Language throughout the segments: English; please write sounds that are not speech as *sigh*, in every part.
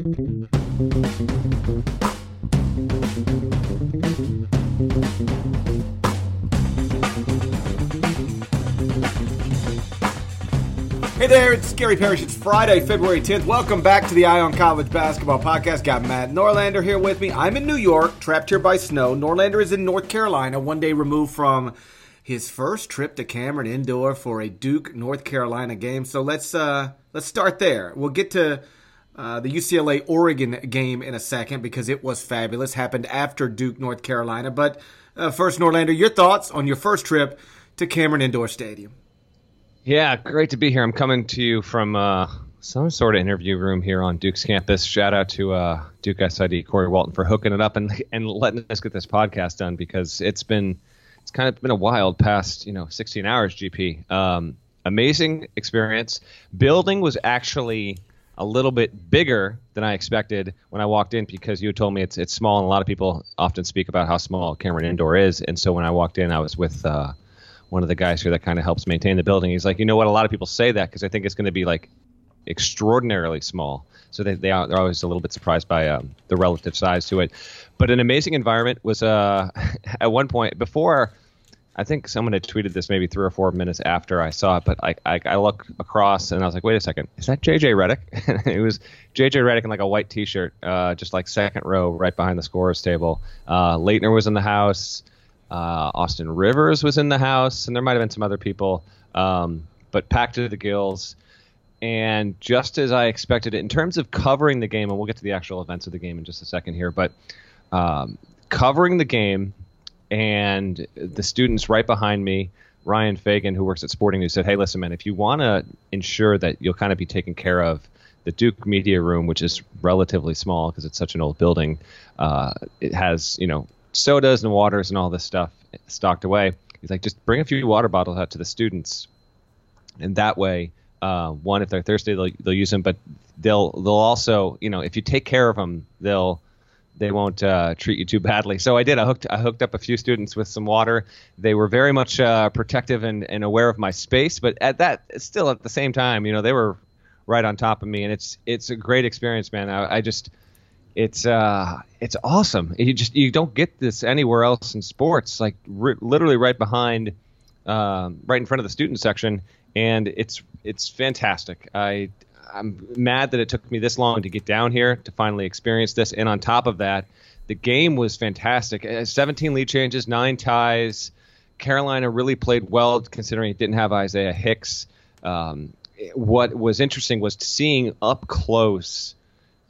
Hey there, it's Gary Parrish. It's Friday, February 10th. Welcome back to the Eye on College Basketball Podcast. Got Matt Norlander here with me. I'm in New York, trapped here by snow. Norlander is in North Carolina, one day removed from his first trip to Cameron Indoor for a Duke North Carolina game. So let's uh, let's start there. We'll get to uh, the UCLA Oregon game in a second because it was fabulous. Happened after Duke North Carolina. But uh, first, Norlander, your thoughts on your first trip to Cameron Indoor Stadium? Yeah, great to be here. I'm coming to you from uh, some sort of interview room here on Duke's campus. Shout out to uh, Duke SID Corey Walton for hooking it up and and letting us get this podcast done because it's been it's kind of been a wild past you know 16 hours. GP, um, amazing experience. Building was actually a little bit bigger than I expected when I walked in because you told me it's it's small and a lot of people often speak about how small Cameron Indoor is. And so when I walked in, I was with uh, one of the guys here that kind of helps maintain the building. He's like, you know what? A lot of people say that because I think it's going to be like extraordinarily small. So they, they are, they're always a little bit surprised by um, the relative size to it. But an amazing environment was uh, *laughs* at one point before. I think someone had tweeted this maybe three or four minutes after I saw it, but I, I, I looked across and I was like, wait a second, is that JJ Redick? *laughs* it was JJ Redick in like a white T-shirt, uh, just like second row, right behind the scorers table. Uh, Laettner was in the house. Uh, Austin Rivers was in the house, and there might have been some other people, um, but packed to the gills. And just as I expected it, in terms of covering the game, and we'll get to the actual events of the game in just a second here, but um, covering the game and the students right behind me, Ryan Fagan, who works at Sporting News, said, "Hey, listen, man, if you want to ensure that you'll kind of be taken care of." The Duke Media Room, which is relatively small because it's such an old building, uh, it has you know sodas and waters and all this stuff stocked away. He's like, just bring a few water bottles out to the students, and that way, uh, one, if they're thirsty, they'll, they'll use them, but they'll they'll also, you know, if you take care of them, they'll they won't uh, treat you too badly. So I did. I hooked I hooked up a few students with some water. They were very much uh, protective and, and aware of my space, but at that still at the same time, you know, they were right on top of me, and it's it's a great experience, man. I, I just it's uh it's awesome. You just you don't get this anywhere else in sports. Like r- literally right behind, um, right in front of the student section, and it's it's fantastic. I I'm mad that it took me this long to get down here to finally experience this. And on top of that, the game was fantastic. Uh, 17 lead changes, nine ties. Carolina really played well considering it didn't have Isaiah Hicks. Um, what was interesting was seeing up close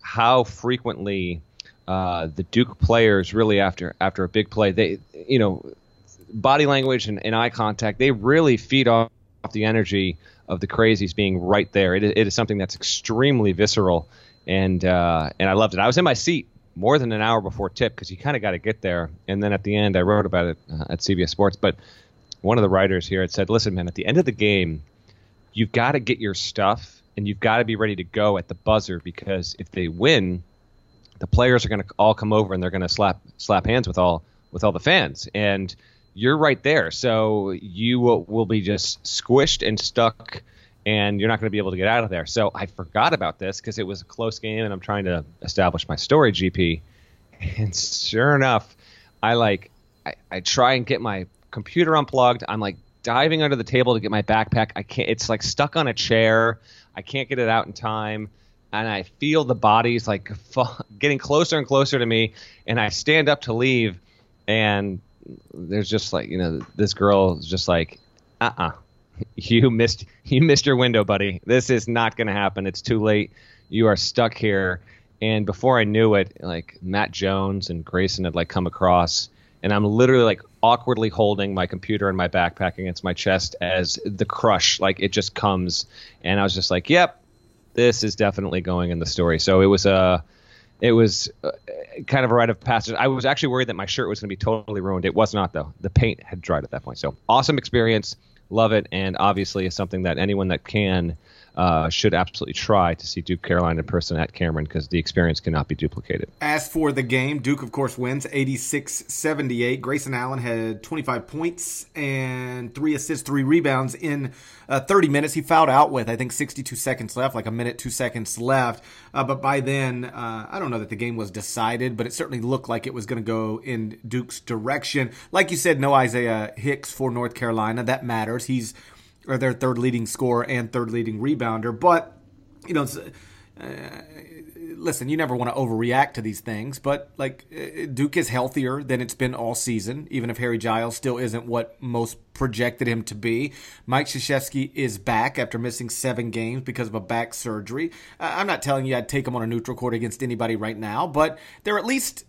how frequently uh, the Duke players really after after a big play they you know body language and, and eye contact they really feed off the energy of the crazies being right there. It, it is something that's extremely visceral, and uh, and I loved it. I was in my seat more than an hour before tip because you kind of got to get there, and then at the end I wrote about it uh, at CBS Sports. But one of the writers here had said, "Listen, man, at the end of the game, you've got to get your stuff and you've got to be ready to go at the buzzer because if they win, the players are going to all come over and they're going to slap slap hands with all with all the fans and you're right there so you will, will be just squished and stuck and you're not going to be able to get out of there so i forgot about this because it was a close game and i'm trying to establish my story gp and sure enough i like I, I try and get my computer unplugged i'm like diving under the table to get my backpack i can't it's like stuck on a chair I can't get it out in time. And I feel the bodies like *laughs* getting closer and closer to me. And I stand up to leave. And there's just like, you know, this girl is just like, uh uh-uh. uh *laughs* You missed *laughs* you missed your window, buddy. This is not gonna happen. It's too late. You are stuck here. And before I knew it, like Matt Jones and Grayson had like come across and I'm literally like awkwardly holding my computer and my backpack against my chest as the crush like it just comes and I was just like yep this is definitely going in the story so it was a it was uh, kind of a rite of passage. I was actually worried that my shirt was going to be totally ruined. It was not though. The paint had dried at that point. So awesome experience. Love it. And obviously is something that anyone that can uh, should absolutely try to see Duke Carolina in person at Cameron because the experience cannot be duplicated. As for the game, Duke, of course, wins 86 78. Grayson Allen had 25 points and three assists, three rebounds in uh, 30 minutes. He fouled out with, I think, 62 seconds left, like a minute, two seconds left. Uh, but by then, uh, I don't know that the game was decided, but it certainly looked like it was going to go in Duke's direction. Like you said, no Isaiah Hicks for North Carolina. That matters. He's or their third leading scorer and third leading rebounder. But you know, uh, listen, you never want to overreact to these things. But like uh, Duke is healthier than it's been all season, even if Harry Giles still isn't what most projected him to be. Mike Krzyzewski is back after missing seven games because of a back surgery. I'm not telling you I'd take him on a neutral court against anybody right now, but they're at least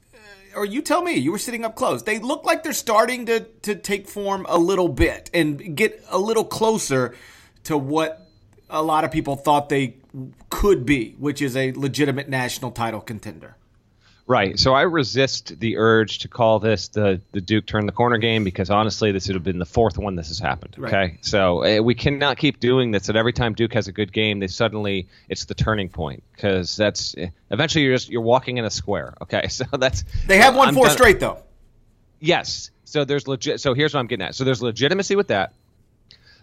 or you tell me, you were sitting up close. They look like they're starting to, to take form a little bit and get a little closer to what a lot of people thought they could be, which is a legitimate national title contender. Right. So I resist the urge to call this the the Duke turn the corner game because honestly, this would have been the fourth one this has happened. Okay. Right. So uh, we cannot keep doing this. That every time Duke has a good game, they suddenly it's the turning point because that's eh, eventually you're just you're walking in a square. Okay. *laughs* So that's they have won I'm four straight though. Yes. So there's legit. So here's what I'm getting at. So there's legitimacy with that.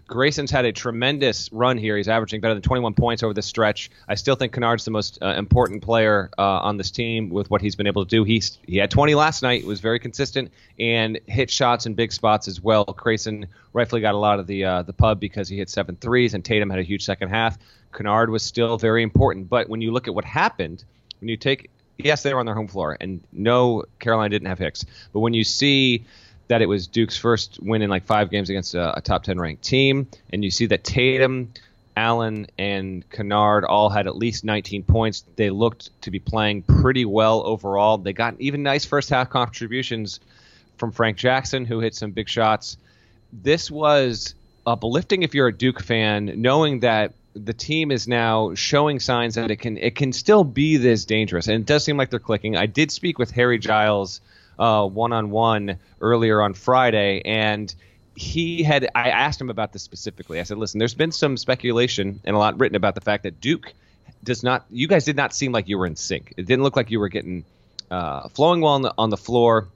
Grayson's had a tremendous run here. He's averaging better than 21 points over this stretch. I still think Kennard's the most uh, important player uh, on this team with what he's been able to do. He's he had 20 last night, was very consistent and hit shots in big spots as well. Grayson rightfully got a lot of the uh, the pub because he hit seven threes, and Tatum had a huge second half. Kennard was still very important, but when you look at what happened, when you take yes, they were on their home floor, and no, Carolina didn't have Hicks, but when you see that it was Duke's first win in like five games against a, a top 10 ranked team. And you see that Tatum, Allen, and Kennard all had at least 19 points. They looked to be playing pretty well overall. They got even nice first half contributions from Frank Jackson, who hit some big shots. This was uplifting if you're a Duke fan, knowing that the team is now showing signs that it can it can still be this dangerous. And it does seem like they're clicking. I did speak with Harry Giles one on one earlier on Friday, and he had I asked him about this specifically. I said, "Listen, there's been some speculation and a lot written about the fact that Duke does not. You guys did not seem like you were in sync. It didn't look like you were getting uh, flowing well on the, on the floor."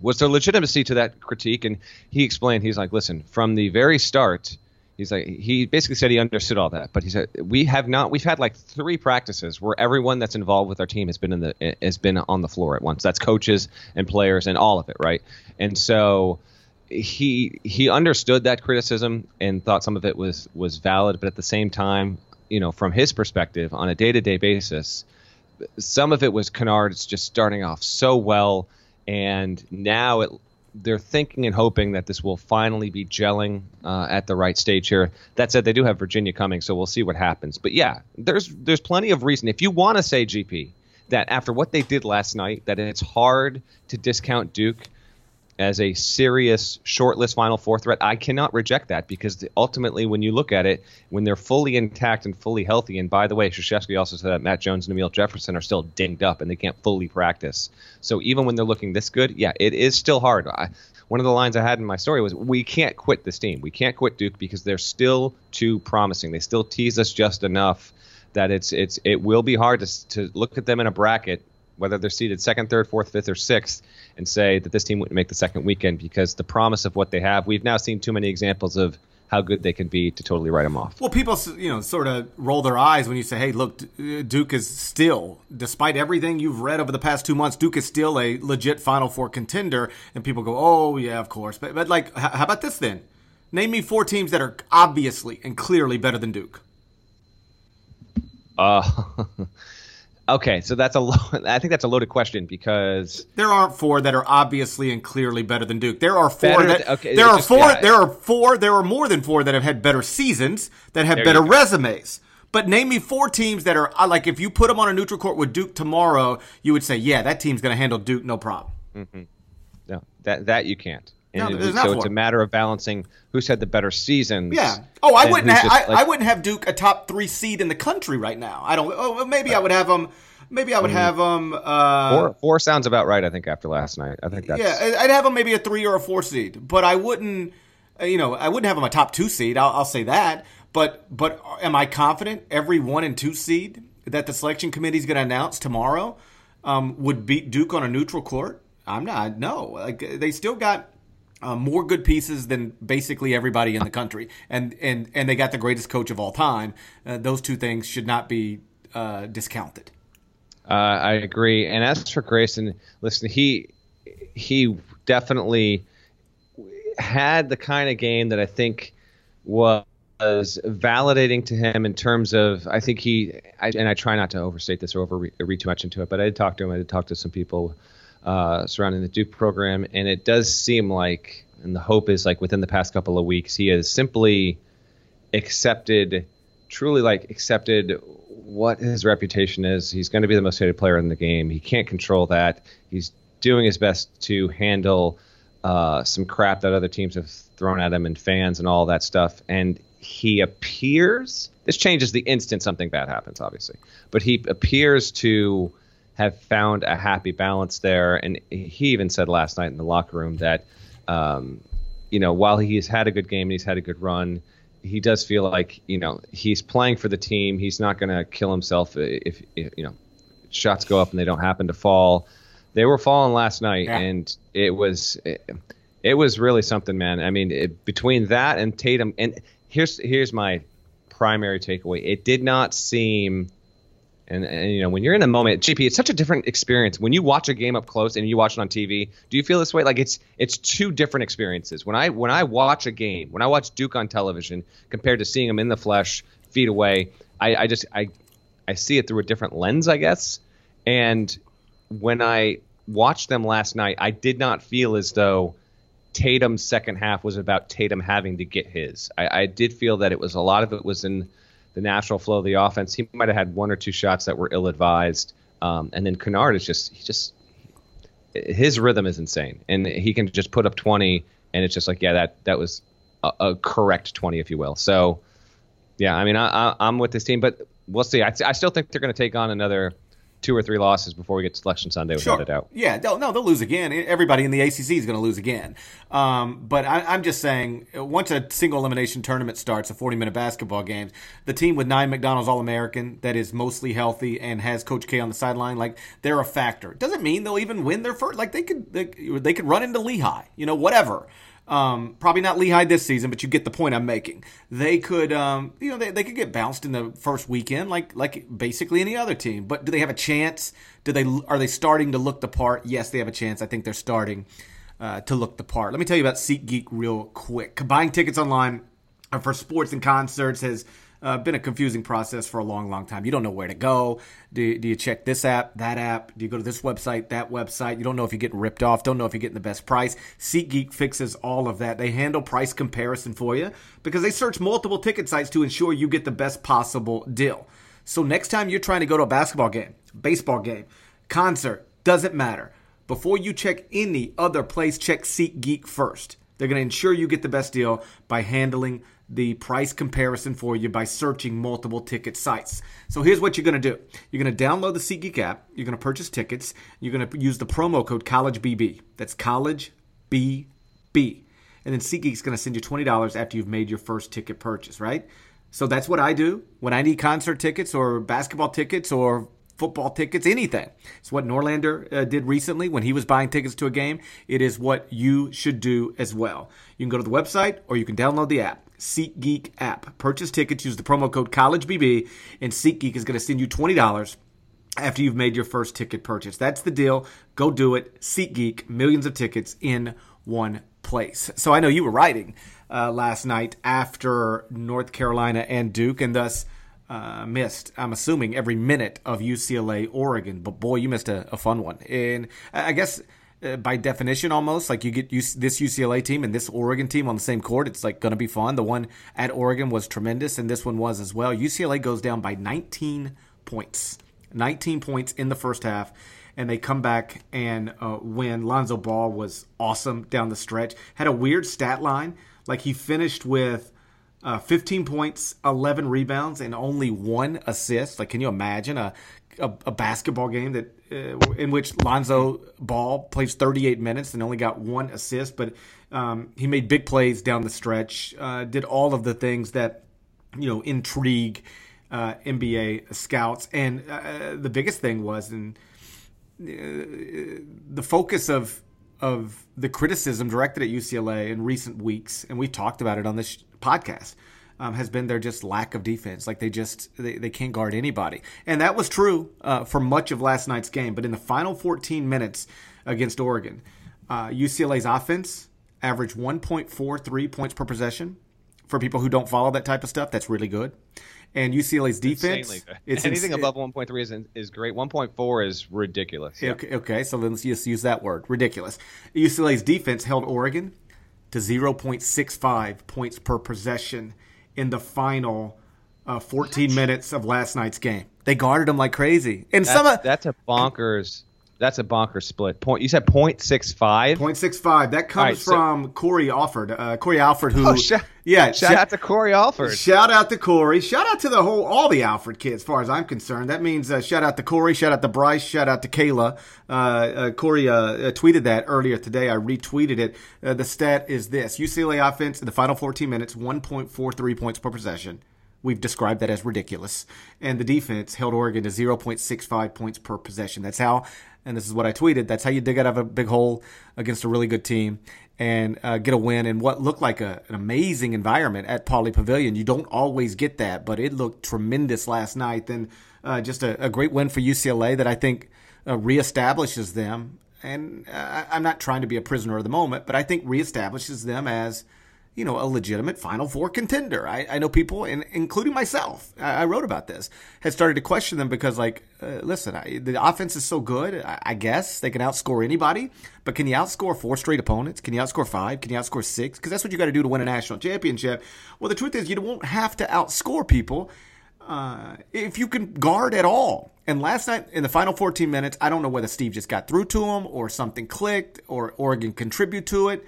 Was there legitimacy to that critique? And he explained, he's like, listen, from the very start, he's like he basically said he understood all that but he said we have not we've had like three practices where everyone that's involved with our team has been in the has been on the floor at once. That's coaches and players and all of it right? And so he he understood that criticism and thought some of it was was valid but at the same time you know from his perspective on a day-to-day basis some of it was Kennard's just starting off so well and now it they're thinking and hoping that this will finally be gelling uh, at the right stage here. That said, they do have Virginia coming, so we'll see what happens. But yeah, there's there's plenty of reason if you want to say GP that after what they did last night, that it's hard to discount Duke as a serious shortlist Final Four threat. I cannot reject that because ultimately, when you look at it, when they're fully intact and fully healthy, and by the way, Krzyzewski also said that Matt Jones and Amile Jefferson are still dinged up and they can't fully practice. So even when they're looking this good, yeah, it is still hard. I, one of the lines I had in my story was, "We can't quit this team. We can't quit Duke because they're still too promising. They still tease us just enough." That it's it's it will be hard to to look at them in a bracket whether they're seeded second, third, fourth, fifth, or sixth, and say that this team wouldn't make the second weekend because the promise of what they have. We've now seen too many examples of how good they can be to totally write them off. Well, people, you know, sort of roll their eyes when you say, "Hey, look, Duke is still, despite everything you've read over the past two months, Duke is still a legit Final Four contender." And people go, "Oh, yeah, of course." But, but like, how about this then? Name me four teams that are obviously and clearly better than Duke. Uh, *laughs* Okay, so that's a lo- *laughs* I think that's a loaded question because there aren't four that are obviously and clearly better than Duke. There are four that okay, there are just, four yeah. there are four there are more than four that have had better seasons that have better resumes. But name me four teams that are like if you put them on a neutral court with Duke tomorrow, you would say, yeah, that team's going to handle Duke no problem. Mm-hmm. No, that that you can't. And no, so it's a matter of balancing who's had the better seasons. Yeah. Oh, I wouldn't. Ha- I, like, I, wouldn't have Duke a top three seed in the country right now. I don't. Oh, maybe I would have them. Maybe I would mm. have them. Uh, four, four sounds about right. I think after last night, I think that's. Yeah, I'd have them maybe a three or a four seed, but I wouldn't. Uh, you know, I wouldn't have them a top two seed. I'll, I'll say that. but but am I confident every one and two seed that the selection committee is going to announce tomorrow um, would beat Duke on a neutral court? I'm not. No, like they still got uh, more good pieces than basically everybody in the country, and and and they got the greatest coach of all time. Uh, those two things should not be uh, discounted. Uh, I agree. And as for Grayson, listen, he he definitely had the kind of game that I think was validating to him in terms of I think he I, and I try not to overstate this or over read too much into it, but I did talk to him. I did talk to some people uh, surrounding the Duke program, and it does seem like, and the hope is like within the past couple of weeks, he has simply accepted, truly like accepted what his reputation is. He's going to be the most hated player in the game. He can't control that. He's doing his best to handle uh, some crap that other teams have thrown at him and fans and all that stuff. And he appears this changes the instant something bad happens, obviously, but he appears to have found a happy balance there. And he even said last night in the locker room that, um, you know, while he's had a good game and he's had a good run, he does feel like you know he's playing for the team. He's not going to kill himself if, if, you know shots go up and they don't happen to fall. They were falling last night, yeah. and it was it, it, was really something, man. I mean, it, between that and Tatum, and here's here's my primary takeaway. It did not seem and, and, you know, when you're in a moment, GP, it's such a different experience. When you watch a game up close and you watch it on TV, do you feel this way? Like it's it's two different experiences. When I when I watch a game, when I watch Duke on television, compared to seeing them in the flesh, feet away, I, I just I I see it through a different lens, I guess. And when I watched them last night, I did not feel as though Tatum's second half was about Tatum having to get his. I, I did feel that it was a lot of it was in the natural flow of the offense. He might have had one or two shots that were ill advised. Um, and then Kennard is just he just his rhythm is insane, and he can just put up 20, and it's just like yeah, that that was a, a correct 20, if you will. So yeah, I mean I, I, am with this team, but we'll see. I, I still think they're going to take on another two or three losses before we get to Selection Sunday, without sure. a doubt. Yeah, they'll, no, they'll lose again. Everybody in the ACC is going to lose again. Um, but I, am just saying, once a single elimination tournament starts, a 40 minute basketball game, the team with nine McDonald's All American that is mostly healthy and has Coach K on the sideline, like they're a factor. Doesn't mean they'll even win their first. Like they could, they, they could run into Lehigh, you know, whatever. Um, probably not Lehigh this season, but you get the point I'm making. They could, um, you know, they, they could get bounced in the first weekend, like like basically any other team. But do they have a chance? Do they are they starting to look the part? Yes, they have a chance. I think they're starting uh, to look the part. Let me tell you about SeatGeek real quick. Buying tickets online for sports and concerts has uh, been a confusing process for a long, long time. You don't know where to go. Do do you check this app, that app? Do you go to this website, that website? You don't know if you're getting ripped off. Don't know if you're getting the best price. SeatGeek fixes all of that. They handle price comparison for you because they search multiple ticket sites to ensure you get the best possible deal. So next time you're trying to go to a basketball game, baseball game, concert, doesn't matter. Before you check any other place, check SeatGeek first. They're going to ensure you get the best deal by handling the price comparison for you by searching multiple ticket sites. So here's what you're going to do. You're going to download the SeatGeek app. You're going to purchase tickets. You're going to use the promo code CollegeBB. That's CollegeBB. And then SeatGeek's going to send you $20 after you've made your first ticket purchase, right? So that's what I do when I need concert tickets or basketball tickets or football tickets, anything. It's what Norlander uh, did recently when he was buying tickets to a game. It is what you should do as well. You can go to the website or you can download the app. SeatGeek app. Purchase tickets, use the promo code CollegeBB, and SeatGeek is going to send you $20 after you've made your first ticket purchase. That's the deal. Go do it. SeatGeek, millions of tickets in one place. So I know you were writing uh, last night after North Carolina and Duke, and thus uh, missed, I'm assuming, every minute of UCLA Oregon. But boy, you missed a, a fun one. And I guess uh, by definition almost like you get this UCLA team and this Oregon team on the same court it's like going to be fun. The one at Oregon was tremendous and this one was as well. UCLA goes down by 19 points 19 points in the first half and they come back and uh, win. Lonzo Ball was awesome down the stretch. Had a weird stat line like he finished with uh, 15 points 11 rebounds and only one assist. Like can you imagine a a, a basketball game that uh, in which Lonzo Ball plays 38 minutes and only got one assist, but um, he made big plays down the stretch. Uh, did all of the things that you know, intrigue uh, NBA scouts. And uh, the biggest thing was, and uh, the focus of of the criticism directed at UCLA in recent weeks, and we talked about it on this podcast, um, has been their just lack of defense. Like they just they, they can't guard anybody, and that was true uh, for much of last night's game. But in the final 14 minutes against Oregon, uh, UCLA's offense averaged 1.43 points per possession. For people who don't follow that type of stuff, that's really good and UCLA's defense. It's *laughs* anything ins- above 1.3 is is great. 1.4 is ridiculous. Yeah. Okay, okay, so let's just use that word, ridiculous. UCLA's defense held Oregon to 0.65 points per possession in the final uh, 14 minutes of last night's game. They guarded him like crazy, and that's, some of, that's a bonkers that's a bonker split. Point. You said point six five. Point six five. That comes right, so, from Kory Alford. Uh, Kory Alford, who oh, sh- yeah, shout sh- out to Kory Alford. Shout out to Kory. Shout out to the whole all the Alford kids, as far as I'm concerned. That means uh, shout out to Kory. Shout out to Bryce. Shout out to Kayla. Uh, uh Kory uh, uh, tweeted that earlier today. I retweeted it. the stat is this: UCLA offense in the final 14 minutes, 1.43 points per possession. We've described that as ridiculous. And the defense held Oregon to 0.65 points per possession. That's how and this is what I tweeted. That's how you dig out of a big hole against a really good team and uh, get a win in what looked like a, an amazing environment at Pauley Pavilion. You don't always get that, but it looked tremendous last night. And uh, just a, a, great win for UCLA that I think uh, reestablishes them. And uh, I'm not trying to be a prisoner of the moment, but I think reestablishes them as – you know, a legitimate Final Four contender. I, I know people, and including myself, I, I, wrote about this, had started to question them because, like, uh, listen, I, the offense is so good. I, I, guess they can outscore anybody, but can you outscore four straight opponents? Can you outscore five? Can you outscore six? Because that's what you got to do to win a national championship. Well, the truth is, you won't have to outscore people uh, if you can guard at all. And last night in the final 14 minutes, I don't know whether Steve just got through to him or something clicked or Oregon contribute to it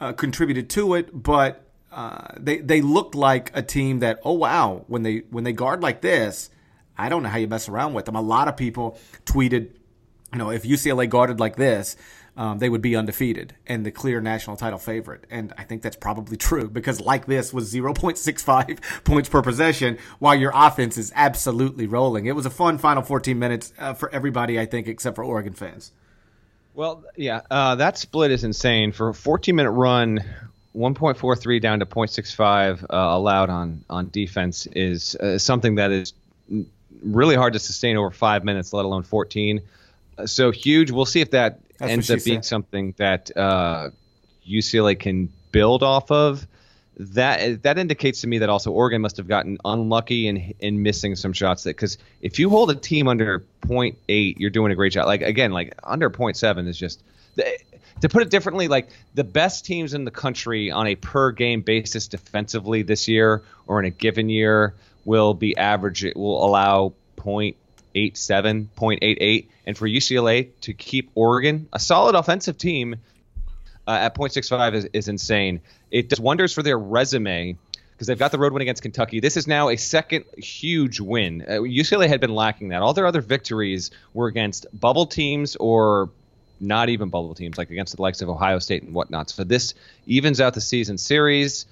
uh, contributed to it, but uh, they they looked like a team that oh wow when they when they guard like this, I don't know how you mess around with them. A lot of people tweeted, you know, if UCLA guarded like this. Um, they would be undefeated and the clear national title favorite. And I think that's probably true because like this was 0.65 *laughs* points per possession while your offense is absolutely rolling. It was a fun final 14 minutes uh, for everybody, I think, except for Oregon fans. Well, yeah, uh, that split is insane. For a 14 minute run, 1.43 down to 0.65 uh, allowed on, on defense is uh, something that is really hard to sustain over five minutes, let alone 14. Uh, so huge. We'll see if that That's ends up being something that UCLA uh, can build off of that that indicates to me that also Oregon must have gotten unlucky in in missing some shots that because if you hold a team under 0.8 you're doing a great job. Like again like under 0.7 is just to put it differently like the best teams in the country on a per game basis defensively this year or in a given year will be average it will allow 0.87 0.88 and for UCLA to keep Oregon a solid offensive team uh, at 0.65 is, is insane. It does wonders for their resume because they've got the road win against Kentucky. This is now a second huge win. Uh, UCLA had been lacking that. All their other victories were against bubble teams or not even bubble teams, like against the likes of Ohio State and whatnot. So this evens out the season series.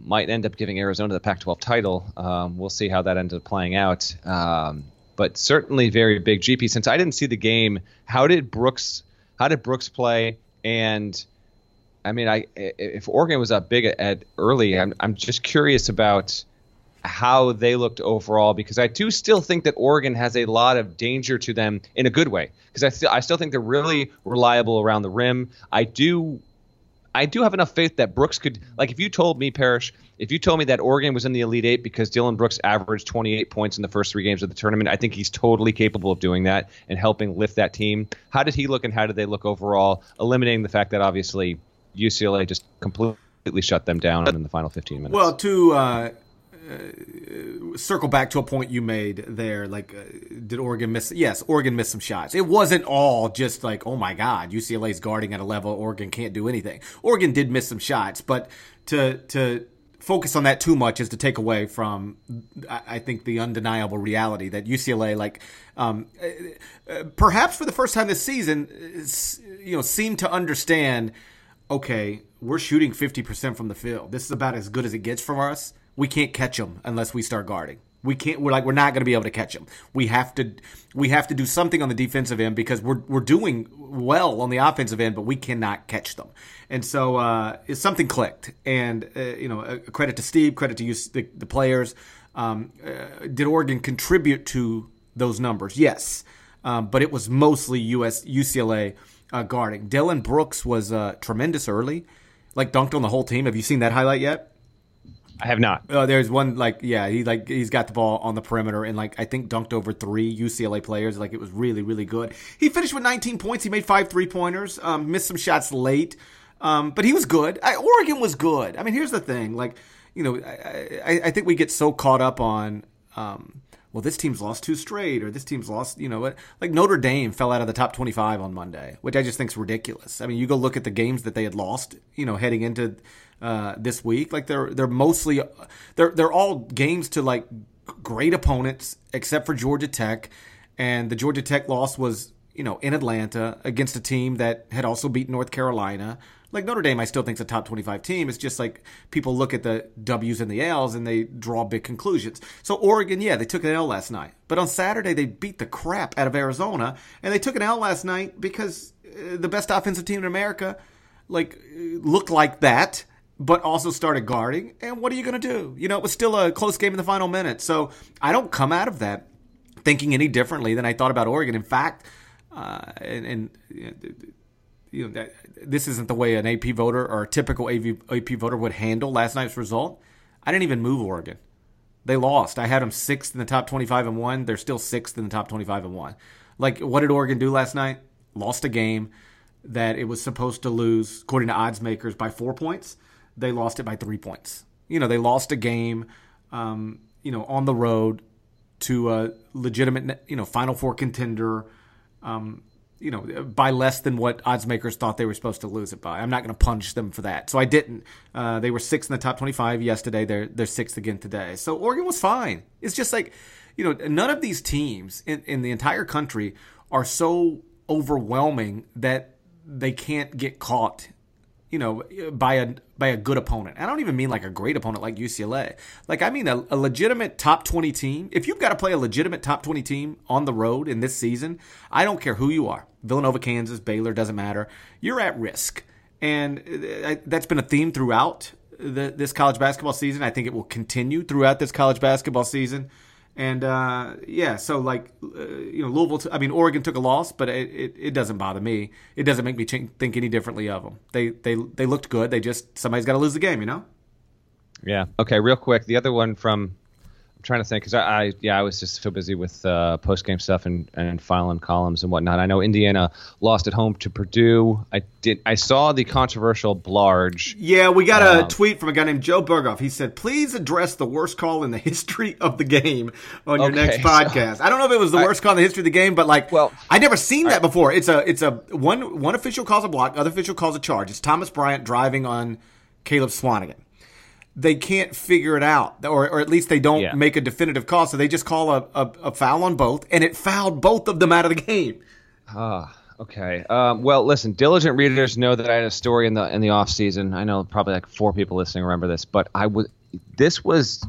Might end up giving Arizona the Pac-12 title. Um, we'll see how that ends up playing out. Um, but certainly very big. GP, since I didn't see the game, how did Brooks? How did Brooks play? And I mean, I if Oregon was up big at, at early, I'm I'm just curious about how they looked overall because I do still think that Oregon has a lot of danger to them in a good way because I still I still think they're really reliable around the rim. I do I do have enough faith that Brooks could like if you told me Parrish if you told me that Oregon was in the Elite Eight because Dillon Brooks averaged 28 points in the first three games of the tournament, I think he's totally capable of doing that and helping lift that team. How did he look and how did they look overall? Eliminating the fact that obviously UCLA just completely shut them down in the final 15 minutes. Well, to uh, uh, circle back to a point you made there, like, uh, did Oregon miss? Yes, Oregon missed some shots. It wasn't all just like, oh my God, UCLA's guarding at a level Oregon can't do anything. Oregon did miss some shots, but to to focus on that too much is to take away from, I think, the undeniable reality that UCLA, like, um, uh, uh, perhaps for the first time this season, you know, seemed to understand okay, we're shooting 50% from the field. This is about as good as it gets from us. we can't catch them unless we start guarding. We can't. We're like we're not going to be able to catch them. We have to. We have to do something on the defensive end because we're we're doing well on the offensive end, but we cannot catch them. And so uh, something clicked. And uh, you know, a credit to Steve, credit to you, the, the players. Um, uh, did Oregon contribute to those numbers? Yes, um, but it was mostly US UCLA uh, guarding. Dillon Brooks was uh, tremendous early, like dunked on the whole team. Have you seen that highlight yet? I have not. Uh, there's one like yeah, he like he's got the ball on the perimeter and like I think dunked over three UCLA players. Like it was really really good. He finished with 19 points. He made five three pointers. Um, missed some shots late, um, but he was good. I, Oregon was good. I mean, here's the thing. Like you know, I, I, I think we get so caught up on. Um, well, this team's lost two straight, or this team's lost, you know, what? like Notre Dame fell out of the top 25 on Monday, which I just think is ridiculous. I mean, you go look at the games that they had lost, you know, heading into uh, this week. Like they're they're mostly they're they're all games to like great opponents, except for Georgia Tech, and the Georgia Tech loss was you know in Atlanta against a team that had also beat North Carolina. Like Notre Dame, I still think is a top 25 team. It's just like people look at the W's and the L's and they draw big conclusions. So Oregon, yeah, they took an L last night. But on Saturday, they beat the crap out of Arizona. And they took an L last night because uh, the best offensive team in America, like, looked like that but also started guarding. And what are you going to do? You know, it was still a close game in the final minute. So I don't come out of that thinking any differently than I thought about Oregon. In fact, uh, and, and, you know, that, this isn't the way an AP voter or a typical AP, AP voter would handle last night's result. I didn't even move Oregon. They lost. I had them sixth in the top 25 and one. They're still sixth in the top 25 and one. Like, what did Oregon do last night? Lost a game that it was supposed to lose, according to odds makers, by four points they lost it by three points. You know, they lost a game, um, you know, on the road to a legitimate, you know, Final Four contender, um, you know, by less than what odds makers thought they were supposed to lose it by. I'm not going to punish them for that. So I didn't. Uh, they were sixth in the top 25 yesterday. They're they're sixth again today. So Oregon was fine. It's just like, you know, none of these teams in, in the entire country are so overwhelming that they can't get caught you know, by a by a good opponent. I don't even mean like a great opponent like UCLA. Like I mean a, a legitimate top 20 team. If you've got to play a legitimate top 20 team on the road in this season, I don't care who you are. Villanova, Kansas, Baylor doesn't matter. You're at risk. And uh, that's been a theme throughout the, this college basketball season. I think it will continue throughout this college basketball season. And uh, yeah, so like uh, you know, Louisville. T- I mean, Oregon took a loss, but it, it, it, doesn't bother me. It doesn't make me ch- think any differently of them. They they they looked good. They just somebody's got to lose the game, you know. Yeah. Okay. Real quick, the other one from trying to think because I, I, yeah I was just so busy with uh, post game stuff and and filing columns and whatnot. I know Indiana lost at home to Purdue. I did I saw the controversial Blarge. Yeah, we got a um, tweet from a guy named Joe Berghoff. He said, "Please address the worst call in the *laughs* history of the game on your okay, next podcast." So, I don't know if it was the worst call in the history of the game, but like, well, I never seen that before. It's a it's a one one official calls a block, other official calls a charge. It's Thomas Bryant driving on Caleb Swanigan they can't figure it out, or, or at least they don't yeah. make a definitive call. So they just call a, a, a, foul on both, and it fouled both of them out of the game. Ah, okay. Um, well, listen, diligent readers know that I had a story in the in the off season. I know probably like four people listening remember this, but I was this was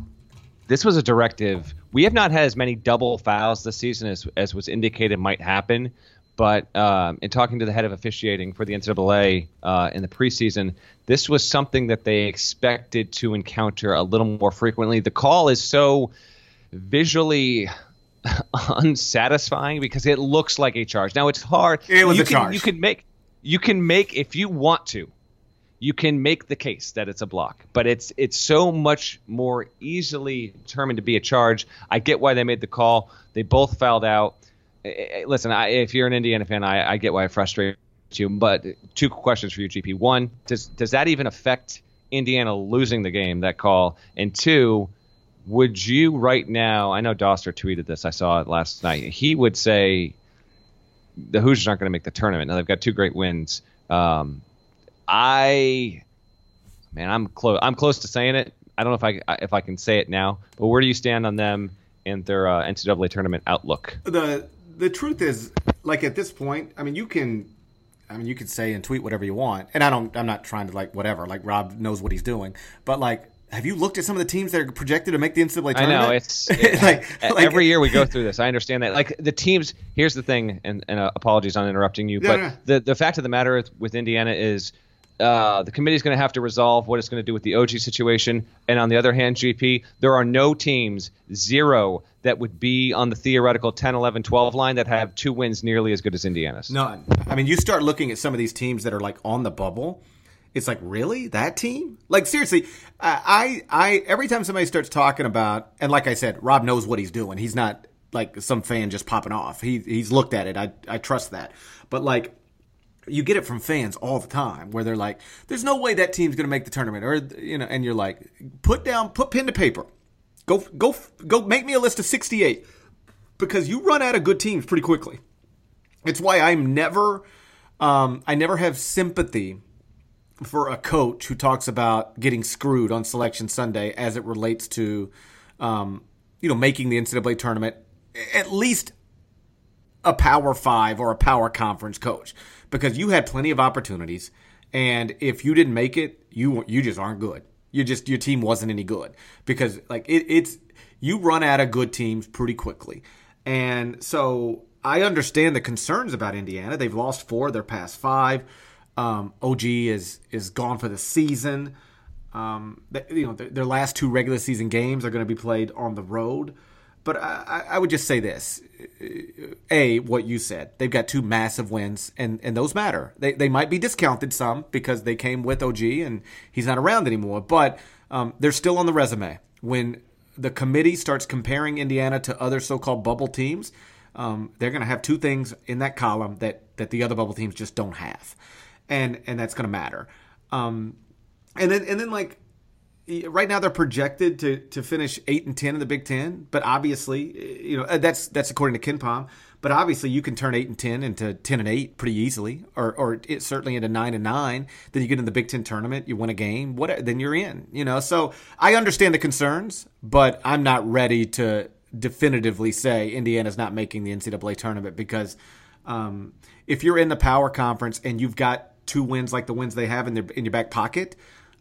this was a directive. We have not had as many double fouls this season as as was indicated might happen. But um, in talking to the head of officiating for the NCAA uh, in the preseason, this was something that they expected to encounter a little more frequently. The call is so visually *laughs* unsatisfying because it looks like a charge. Now it's hard. It was you a can, charge. You can make you can make if you want to, you can make the case that it's a block, but it's it's so much more easily determined to be a charge. I get why they made the call. They both fouled out. Eh, eh, listen, I, if you're an Indiana fan, I, I get why it frustrates you. But two questions for you, GP. One, does does that even affect Indiana losing the game? That call, and two, would you right now? I know Dauster tweeted this. I saw it last night. He would say the Hoosiers aren't going to make the tournament. Now they've got two great wins. Um, I, man, I'm close. I'm close to saying it. I don't know if I if I can say it now. But where do you stand on them and their uh, NCAA tournament outlook? The the truth is, like at this point, I mean, you can, I mean, you could say and tweet whatever you want, and I don't, I'm not trying to like whatever. Like Rob knows what he's doing, but like have you looked at some of the teams that are projected to make the NCAA tournament? I know it's *laughs* it, like, like, every year we go through this. I understand that. Like the teams. Here's the thing, and, and uh, apologies on interrupting you, but the the fact of the matter with Indiana is. Uh, the committee is going to have to resolve what it's going to do with the OG situation. And on the other hand, GP, there are no teams, zero, that would be on the theoretical 10, 11, 12 line that have two wins nearly as good as Indiana's. None. I mean, you start looking at some of these teams that are like on the bubble it's like really that team like seriously i i every time somebody starts talking about and like i said rob knows what he's doing he's not like some fan just popping off he he's looked at it i i trust that but like you get it from fans all the time where they're like there's no way that team's going to make the tournament or you know and you're like put down put pen to paper. Go go go make me a list of 68 because you run out of good teams pretty quickly. It's why i'm never um, i never have sympathy for a coach who talks about getting screwed on Selection Sunday as it relates to, um, you know, making the NCAA tournament, at least a Power Five or a Power Conference coach, because you had plenty of opportunities, and if you didn't make it, you you just aren't good. You just your team wasn't any good because like it, it's you run out of good teams pretty quickly, and so I understand the concerns about Indiana. They've lost four of their past five. Um, OG is is gone for the season. Um, you know, their, their, last two regular season games are going to be played on the road. But I, I, would just say this: a, what you said, they've got two massive wins, and, and those matter. They they might be discounted some because they came with OG and he's not around anymore, but um, they're still on the resume. When the committee starts comparing Indiana to other so-called bubble teams, um, they're going to have two things in that column that that the other bubble teams just don't have and and that's going to matter. Um, and then and then like right now they're projected to to finish eight and ten in the Big Ten, but obviously you know uh, that's that's according to KenPom. But obviously you can turn eight and ten into ten and eight pretty easily, or or it, certainly into nine and nine. Then you get in the Big Ten tournament, you win a game, what then you're in. You know, so I understand the concerns, but I'm not ready to definitively say Indiana's not making the NCAA tournament because um, if you're in the power conference and you've got two wins like the wins they have in their in your back pocket,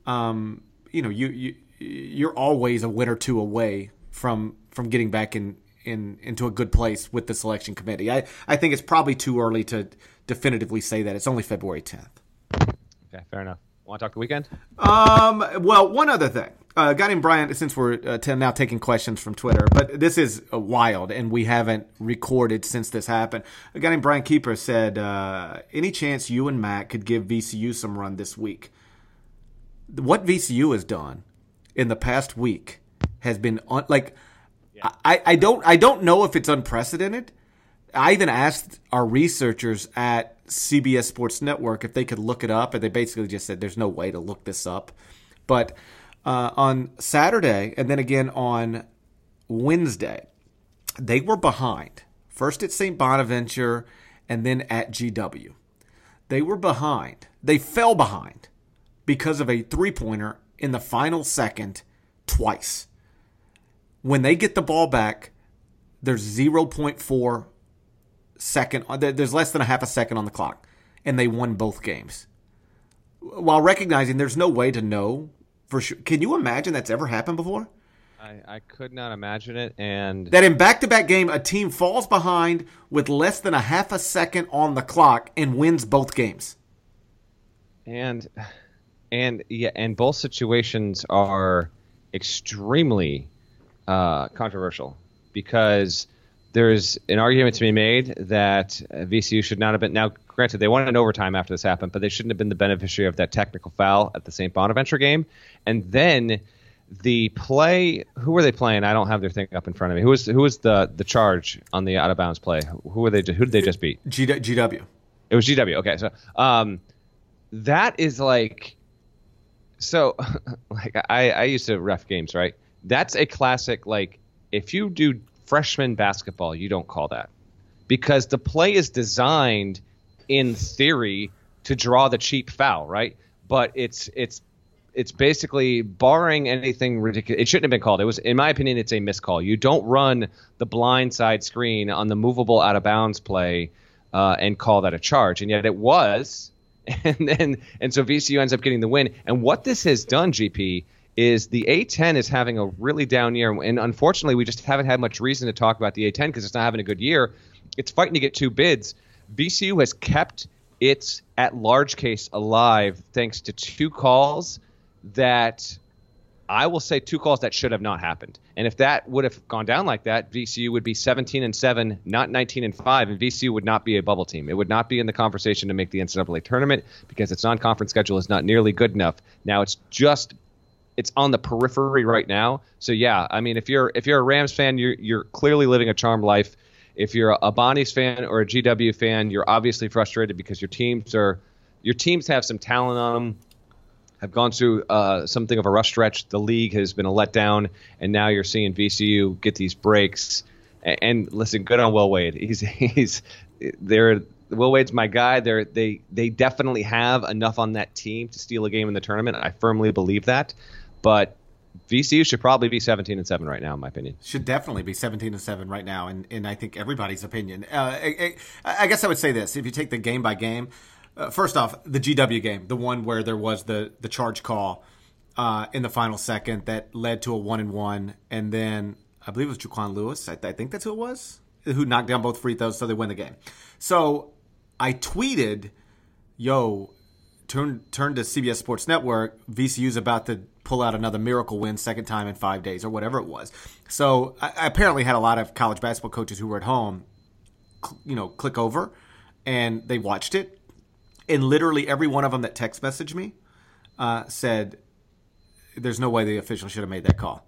um, you know, you you you're always a win or two away from from getting back in in into a good place with the selection committee. I I think it's probably too early to definitively say that. It's only February 10th. Okay, fair enough. Want to talk the weekend? Um, well, one other thing. Uh, a guy named Brian, since we're uh, t- now taking questions from Twitter, but this is uh, wild, and we haven't recorded since this happened. A guy named Brian Keeper said, uh, "Any chance you and Matt could give VCU some run this week?" What VCU has done in the past week has been un- like, yeah. I, I don't I don't know if it's unprecedented. I even asked our researchers at CBS Sports Network if they could look it up, and they basically just said there's no way to look this up. But uh, on Saturday and then again on Wednesday, they were behind. First at St. Bonaventure and then at GW. They were behind. They fell behind because of a three pointer in the final second twice. When they get the ball back, there's 0.4 second, uh, there's less than a half a second on the clock, and they won both games. While recognizing there's no way to know for sure. Can you imagine that's ever happened before? I, I could not imagine it, and that in back-to-back game, a team falls behind with less than a half a second on the clock and wins both games. And and yeah, and both situations are extremely uh, controversial because there's an argument to be made that VCU should not have been. Now, granted, they won in overtime after this happened, but they shouldn't have been the beneficiary of that technical foul at the St. Bonaventure game. And then the play, who were they playing? I don't have their thing up in front of me. Who was who was the the charge on the out of bounds play? Who were they? Who did they just beat? G- GW. It was GW. Okay, so um, that is like, so *laughs* like I I used to ref games, right? That's a classic like if you do freshman basketball, you don't call that because the play is designed in theory to draw the cheap foul, right? But it's it's it's basically barring anything ridiculous. It shouldn't have been called. It was, in my opinion, it's a miscall. You don't run the blind side screen on the movable out of bounds play uh, and call that a charge, and yet it was. *laughs* And then and so VCU ends up getting the win. And what this has done, GP, is the A10 is having a really down year, and unfortunately, we just haven't had much reason to talk about the A10 because it's not having a good year. It's fighting to get two bids. VCU has kept its at large case alive thanks to two calls that I will say two calls that should have not happened. And if that would have gone down like that, VCU would be 17 and 7, not 19 and 5, and VCU would not be a bubble team. It would not be in the conversation to make the NCAA tournament because its non-conference schedule is not nearly good enough. Now it's just it's on the periphery right now. So yeah, I mean, if you're if you're a Rams fan, you're you're clearly living a charmed life. If you're a Bonnie's fan or a GW fan, you're obviously frustrated because your teams are your teams have some talent on them, have gone through uh, something of a rough stretch. The league has been a letdown, and now you're seeing VCU get these breaks. And, and listen, good on Will Wade. He's *laughs* he's they're Will Wade's my guy. They're, they they definitely have enough on that team to steal a game in the tournament. I firmly believe that. But VCU should probably be 17 and 7 right now, in my opinion. Should definitely be 17 and 7 right now, and, and I think everybody's opinion. Uh, I, I, guess I would say this: if you take the game by game, uh, first off, the GW game, the one where there was the the charge call uh, in the final second that led to a one and one, and then I believe it was JeQuan Lewis. I, I think that's who it was who knocked down both free throws, so they win the game. So I tweeted, "Yo, turn turn to CBS Sports Network. VCU's about to pull out another miracle win, second time in five days or whatever it was. So I, I apparently had a lot of college basketball coaches who were at home, cl- you know, click over, and they watched it, and literally every one of them that text messaged me uh, said, "There's no way the official should have made that call."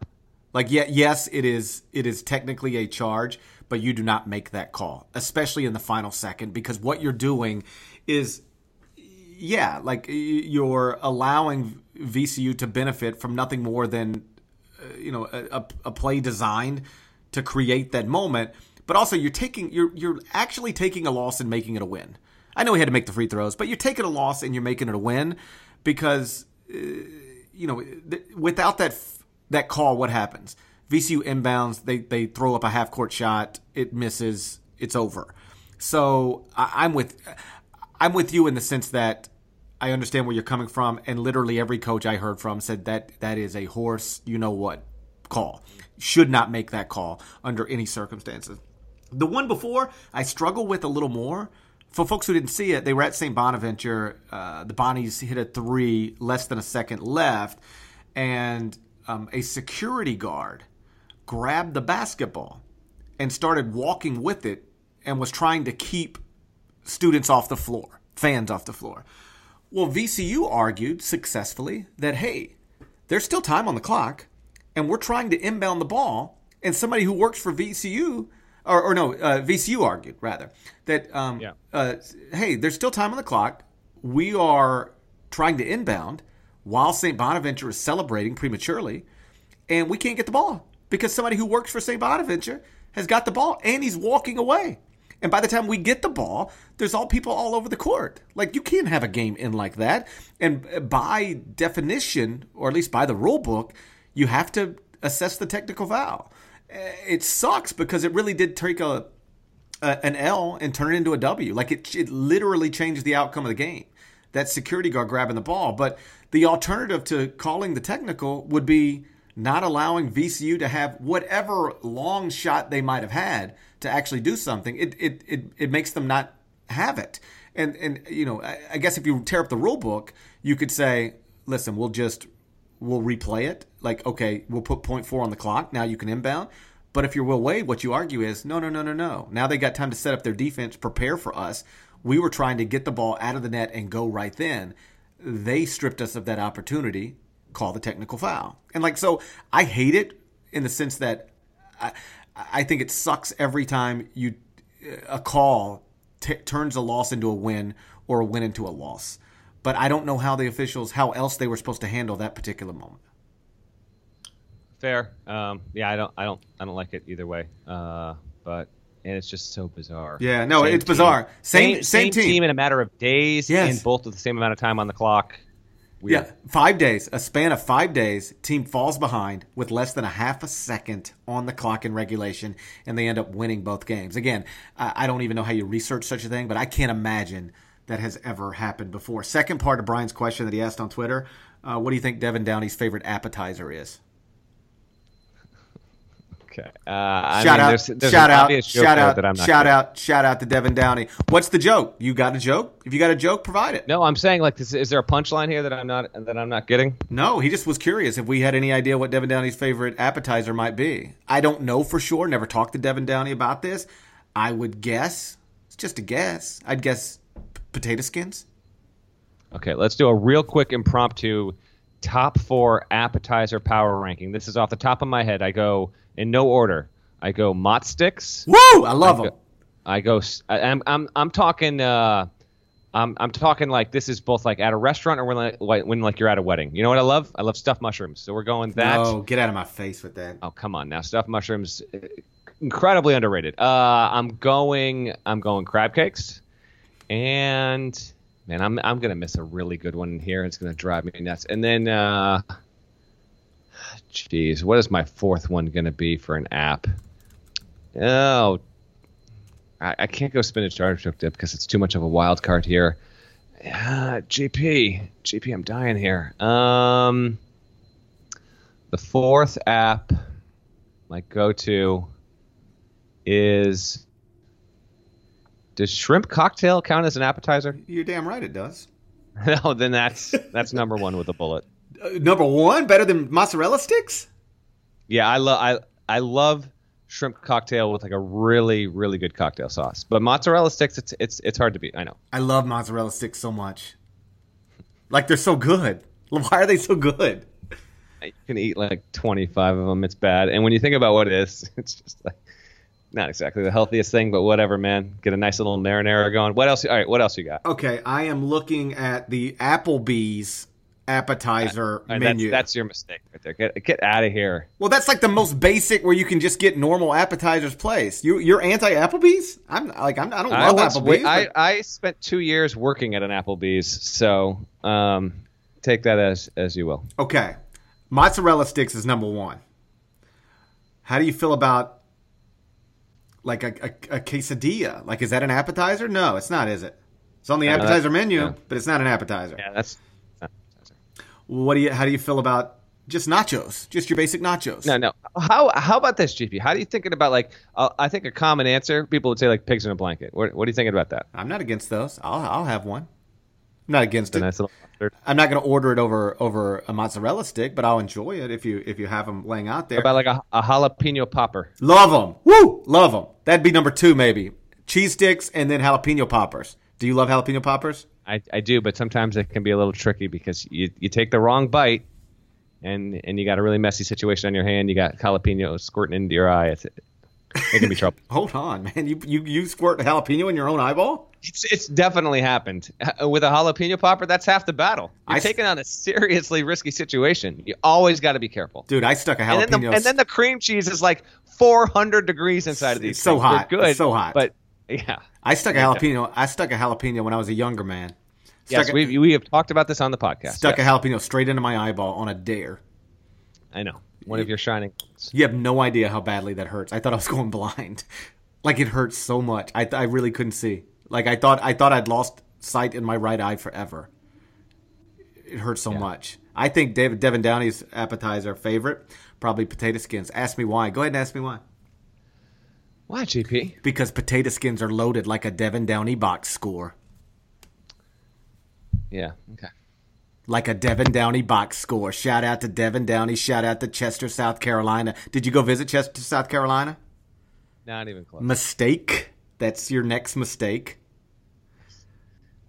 Like, yeah, yes, it is. It is technically a charge, but you do not make that call, especially in the final second, because what you're doing is yeah, like you're allowing VCU to benefit from nothing more than uh, you know a, a, play designed to create that moment, but also you're taking you're you're actually taking a loss and making it a win. I know he had to make the free throws, but you're taking a loss and you're making it a win because uh, you know th- without that that call, what happens? VCU inbounds, they they throw up a half court shot, it misses, it's over. So I, I'm with I'm with you in the sense that I understand where you're coming from, and literally every coach I heard from said that that is a horse, you know what, call. Should not make that call under any circumstances. The one before, I struggle with a little more. For folks who didn't see it, they were at St. Bonaventure. Uh, the Bonnies hit a three, less than a second left, and um, a security guard grabbed the basketball and started walking with it and was trying to keep students off the floor, fans off the floor. Well, VCU argued successfully that, hey, there's still time on the clock, and we're trying to inbound the ball, and somebody who works for VCU, or, or no, uh, VCU argued, rather, that, um, yeah. uh, hey, there's still time on the clock. We are trying to inbound while St. Bonaventure is celebrating prematurely, and we can't get the ball because somebody who works for St. Bonaventure has got the ball, and he's walking away. And by the time we get the ball, there's all people all over the court. Like you can't have a game in like that. And by definition, or at least by the rule book, you have to assess the technical foul. Eh, it sucks because it really did take a, a an L and turn it into a W. Like it, it literally changed the outcome of the game. That security guard grabbing the ball, but the alternative to calling the technical would be not allowing VCU to have whatever long shot they might have had to actually do something, it it it, it makes them not have it. And and you know, I, I guess if you tear up the rule book, you could say, listen, we'll just we'll replay it. Like, okay, we'll put point four on the clock. Now you can inbound. But if you're Will Wade, what you argue is, no, no, no, no, no. Now they got time to set up their defense, prepare for us. We were trying to get the ball out of the net and go right then. They stripped us of that opportunity. Call the technical foul. And like, so I hate it in the sense that I, I think it sucks every time you a call t- turns a loss into a win or a win into a loss. But I don't know how the officials, how else they were supposed to handle that particular moment. Fair. Um, yeah, I don't, I don't, I don't like it either way. Uh, but and it's just so bizarre. Yeah, no, same it's team. bizarre. Same, same, same team. team in a matter of days, yes. and both with the same amount of time on the clock. Weird. Yeah, five days, a span of five days. Team falls behind with less than a half a second on the clock in regulation, and they end up winning both games. Again, I don't even know how you research such a thing, but I can't imagine that has ever happened before. Second part of Brian's question that he asked on Twitter Uh, what do you think Devin Downey's favorite appetizer is? Okay. Uh, I shout mean, out, there's, there's shout out, shout out, that I'm not shout out, shout out to Devin Downey. What's the joke? You got a joke? If you got a joke, provide it. No, I'm saying like, this, is there a punchline here that I'm not that I'm not getting? No, he just was curious if we had any idea what Devin Downey's favorite appetizer might be. I don't know for sure. Never talked to Devin Downey about this. I would guess. It's just a guess. I'd guess potato skins. Okay, let's do a real quick impromptu top four appetizer power ranking. This is off the top of my head. I go in no order. I go mott sticks. Woo! I love I them. go, I go. I- I'm I'm I'm talking. Uh, I'm I'm talking like this is both like at a restaurant or when like, like- when like you're at a wedding. You know what I love? I love stuffed mushrooms. So we're going that. No, get out of my face with that. Oh come on now, stuffed mushrooms, incredibly underrated. Uh, I'm going. I'm going crab cakes, and man, I'm I'm gonna miss a really good one in here. It's gonna drive me nuts. And then, uh, *sighs* jeez, what is my fourth one gonna be for an app? Oh, I, I can't go spinach artichoke dip because it's too much of a wild card here. Uh, GP, GP, I'm dying here. Um, the fourth app, my go-to, is does shrimp cocktail count as an appetizer? *laughs* You're damn right it does. no, *laughs* then that's that's number one with a bullet. Uh, number one, better than mozzarella sticks. Yeah, I love I I love shrimp cocktail with like a really really good cocktail sauce. But mozzarella sticks, it's it's it's hard to beat. I know. I love mozzarella sticks so much. Like they're so good. Why are they so good? You can eat like 25 of them. It's bad. And when you think about what it is, *laughs* it's just like not exactly the healthiest thing, but whatever, man. Get a nice little marinara going. What else? All right, what else you got? Okay, I am looking at the Applebee's appetizer right, menu. That's, that's your mistake right there. Get get out of here. well, that's like the most basic where you can just get normal appetizers place. You you're anti Applebee's? I'm like I'm, I don't love once Applebee's. I, but- I spent two years working at an Applebee's, so um, take that as as you will. okay, mozzarella sticks is number one. How do you feel about like a, a, a quesadilla? Like, is that an appetizer? No, it's not. Is it? It's on the appetizer menu, yeah. but it's not an appetizer. Yeah, that's What do you? How do you feel about just nachos? Just your basic nachos? no, no. How how about this, GP? How do you thinking about like? Uh, I think a common answer people would say like pigs in a blanket. What, what are you thinking about that? I'm not against those. I'll I'll have one. I'm not against It's it. nice little. I'm not going to order it over over a mozzarella stick, but I'll enjoy it if you if you have them laying out there. What about like a, a jalapeno popper? love them, woo, love them. That'd be number two, maybe cheese sticks and then jalapeno poppers. Do you love jalapeno poppers? I, I do, but sometimes it can be a little tricky because you, you take the wrong bite, and and you got a really messy situation on your hand. You got jalapeno squirting into your eye. It's, it can be *laughs* trouble. Hold on, man. You you you squirt jalapeno in your own eyeball? It's, it's definitely happened Uh, with a jalapeno popper. That's half the battle. You're I taking on a seriously risky situation. You always got to be careful. Dude, I stuck a and, jalapeno. then the, and then the cream cheese is like 400 degrees inside of these. It's so things. They're hot. Good, It's so hot. But yeah, I stuck a jalapeno. I stuck a jalapeno when I was a younger man. yes, Stuck a- we we have talked about this on the podcast. stuck yes. a jalapeno straight into my eyeball on a dare. I know one of your shining. You have no idea how badly that hurts. I thought I was *laughs* going blind. Like it hurts so much. I, I really couldn't see. Like I thought I thought I'd lost sight in my right eye forever. It hurts so much. I think David Devin Downey's appetizer favorite probably potato skins. Ask me why. Go ahead and ask me why. Why, GP? Because potato skins are loaded like a Devin Downey box score. Yeah. Okay. Like a Devin Downey box score. Shout out to Devin Downey. Shout out to Chester, South Carolina. Did you go visit Chester, South Carolina? Not even close. Mistake. That's your next mistake.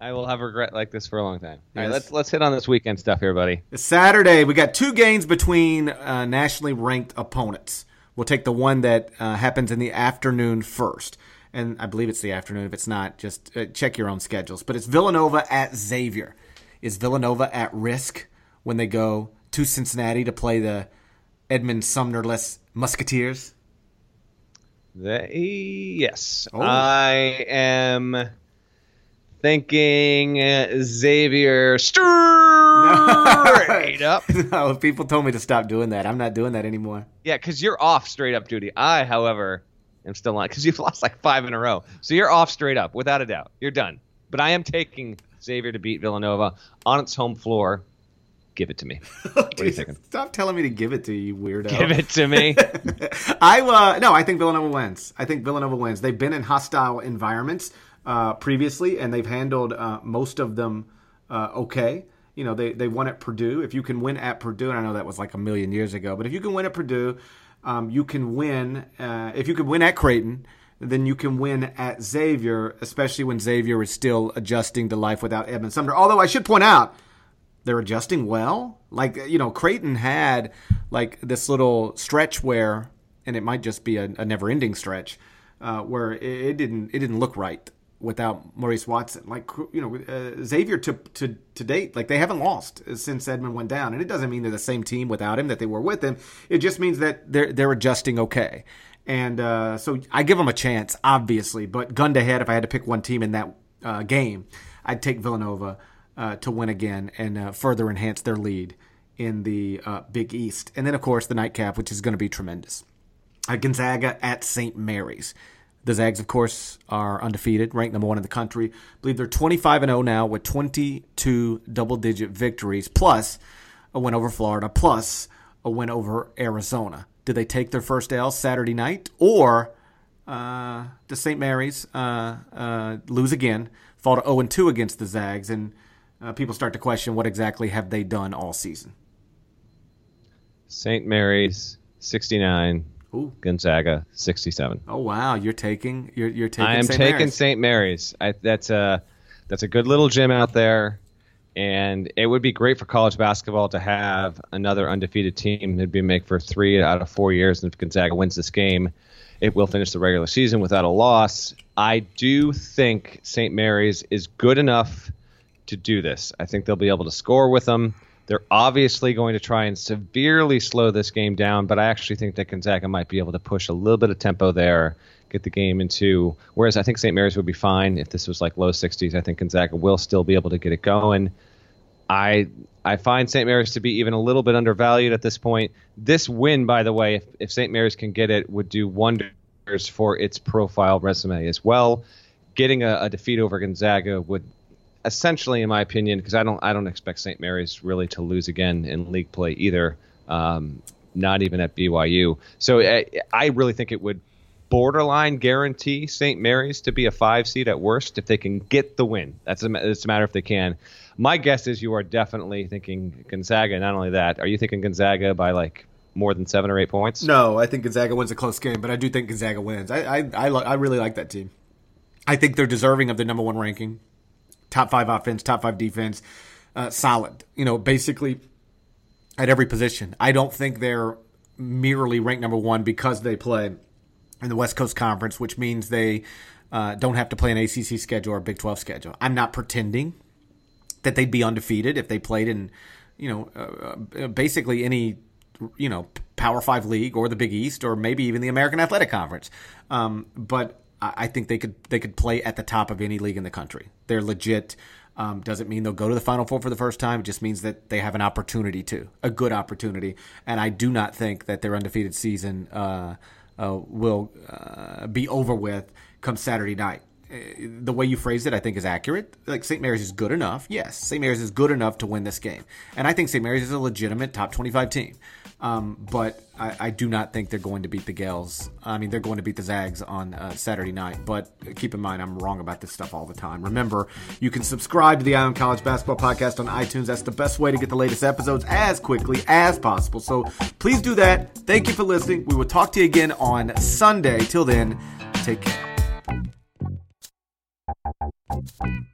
I will have regret like this for a long time. All right, Yes. let's let's hit on this weekend stuff here, buddy. Saturday, we got two games between uh, nationally ranked opponents. We'll take the one that uh, happens in the afternoon first. And I believe it's the afternoon. If it's not, just uh, check your own schedules. But it's Villanova at Xavier. Is Villanova at risk when they go to Cincinnati to play the Edmond Sumnerless Musketeers? They, yes, Oh. I am thinking uh, Xavier straight up. *laughs* no, people told me to stop doing that. I'm not doing that anymore. Yeah, because you're off straight up duty. I, however, am still on because you've lost like five in a row. So you're off straight up without a doubt. You're done. But I am taking Xavier to beat Villanova on its home floor. give it to me. *laughs* What are you? Stop telling me to give it to you, weirdo. Give it to me. *laughs* I uh, no, I think Villanova wins. I think Villanova wins. They've been in hostile environments uh, previously, and they've handled uh, most of them uh, okay. You know, they they won at Purdue. If you can win at Purdue, and I know that was like a million years ago, but if you can win at Purdue, um, you can win. Uh, if you can win at Creighton, then you can win at Xavier, especially when Xavier is still adjusting to life without Edmond Sumner. Although I should point out they're adjusting well. Like you know, Creighton had like this little stretch where, and it might just be a, a never-ending stretch, uh, where it, it, didn't it didn't look right without Maurice Watson. Like you know, uh, Xavier to to to date, like they haven't lost since Edmond went down, and it doesn't mean they're the same team without him that they were with him. It just means that they're they're adjusting okay. And uh, so I give them a chance, obviously. But gun to head, if I had to pick one team in that uh, game, I'd take Villanova uh, to win again and uh, further enhance their lead in the uh, Big East. And then, of course, the nightcap, which is going to be tremendous. Gonzaga at St. Mary's. The Zags, of course, are undefeated, ranked number one in the country. I believe they're 25 and 0 now with 22 double digit victories, plus a win over Florida, plus a win over Arizona. Did they take their first L Saturday night, or uh, does St. Mary's uh, uh, lose again, fall to 0 2 against the Zags, and uh, people start to question what exactly have they done all season. St. Mary's 69, Ooh. Gonzaga 67. Oh wow, you're taking you're you're taking. I am St. taking St. Mary's. I, that's a that's a good little gym out there, and it would be great for college basketball to have another undefeated team. It'd be make for three out of four years, and if Gonzaga wins this game, it will finish the regular season without a loss. I do think St. Mary's is good enough to do this. I think they'll be able to score with them. They're obviously going to try and severely slow this game down, but I actually think that Gonzaga might be able to push a little bit of tempo there, get the game into. Whereas I think St. Mary's would be fine if this was like low 60s. I think Gonzaga will still be able to get it going. I I find St. Mary's to be even a little bit undervalued at this point. This win, by the way, if, if St. Mary's can get it, would do wonders for its profile resume as well. Getting a, a defeat over Gonzaga would essentially, in my opinion, because I don't I don't expect St. Mary's really to lose again in league play either. Um, not even at BYU. So I, I really think it would borderline guarantee St. Mary's to be a five seed at worst if they can get the win. That's a, it's a matter if they can. My guess is you are definitely thinking Gonzaga. Not only that, are you thinking Gonzaga by like more than seven or eight points? No, I think Gonzaga wins a close game, but I do think Gonzaga wins. I I I, I really like that team. I think they're deserving of the number one ranking top five offense, top five defense, uh, solid. You know, basically at every position. I don't think they're merely ranked number one because they play in the West Coast Conference, which means they uh, don't have to play an ACC schedule or Big 12 schedule. I'm not pretending that they'd be undefeated if they played in, you know, uh, uh basically any, you know, Power Five league or the Big East or maybe even the American Athletic Conference. Um, but I think they could they could play at the top of any league in the country. They're legit. Um, doesn't mean they'll go to the Final Four for the first time. It just means that they have an opportunity to, a good opportunity. And I do not think that their undefeated season uh, uh, will uh, be over with come Saturday night. The way you phrased it, I think, is accurate. Like St. Mary's is good enough. Yes, St. Mary's is good enough to win this game, and I think St. Mary's is a legitimate top twenty-five team. Um, but I, I, do not think they're going to beat the Gaels. I mean, they're going to beat the Zags on uh, Saturday night. But keep in mind, I'm wrong about this stuff all the time. Remember, you can subscribe to the on College Basketball Podcast on iTunes. That's the best way to get the latest episodes as quickly as possible. So please do that. Thank you for listening. We will talk to you again on Sunday. Till then, take care. Thank you.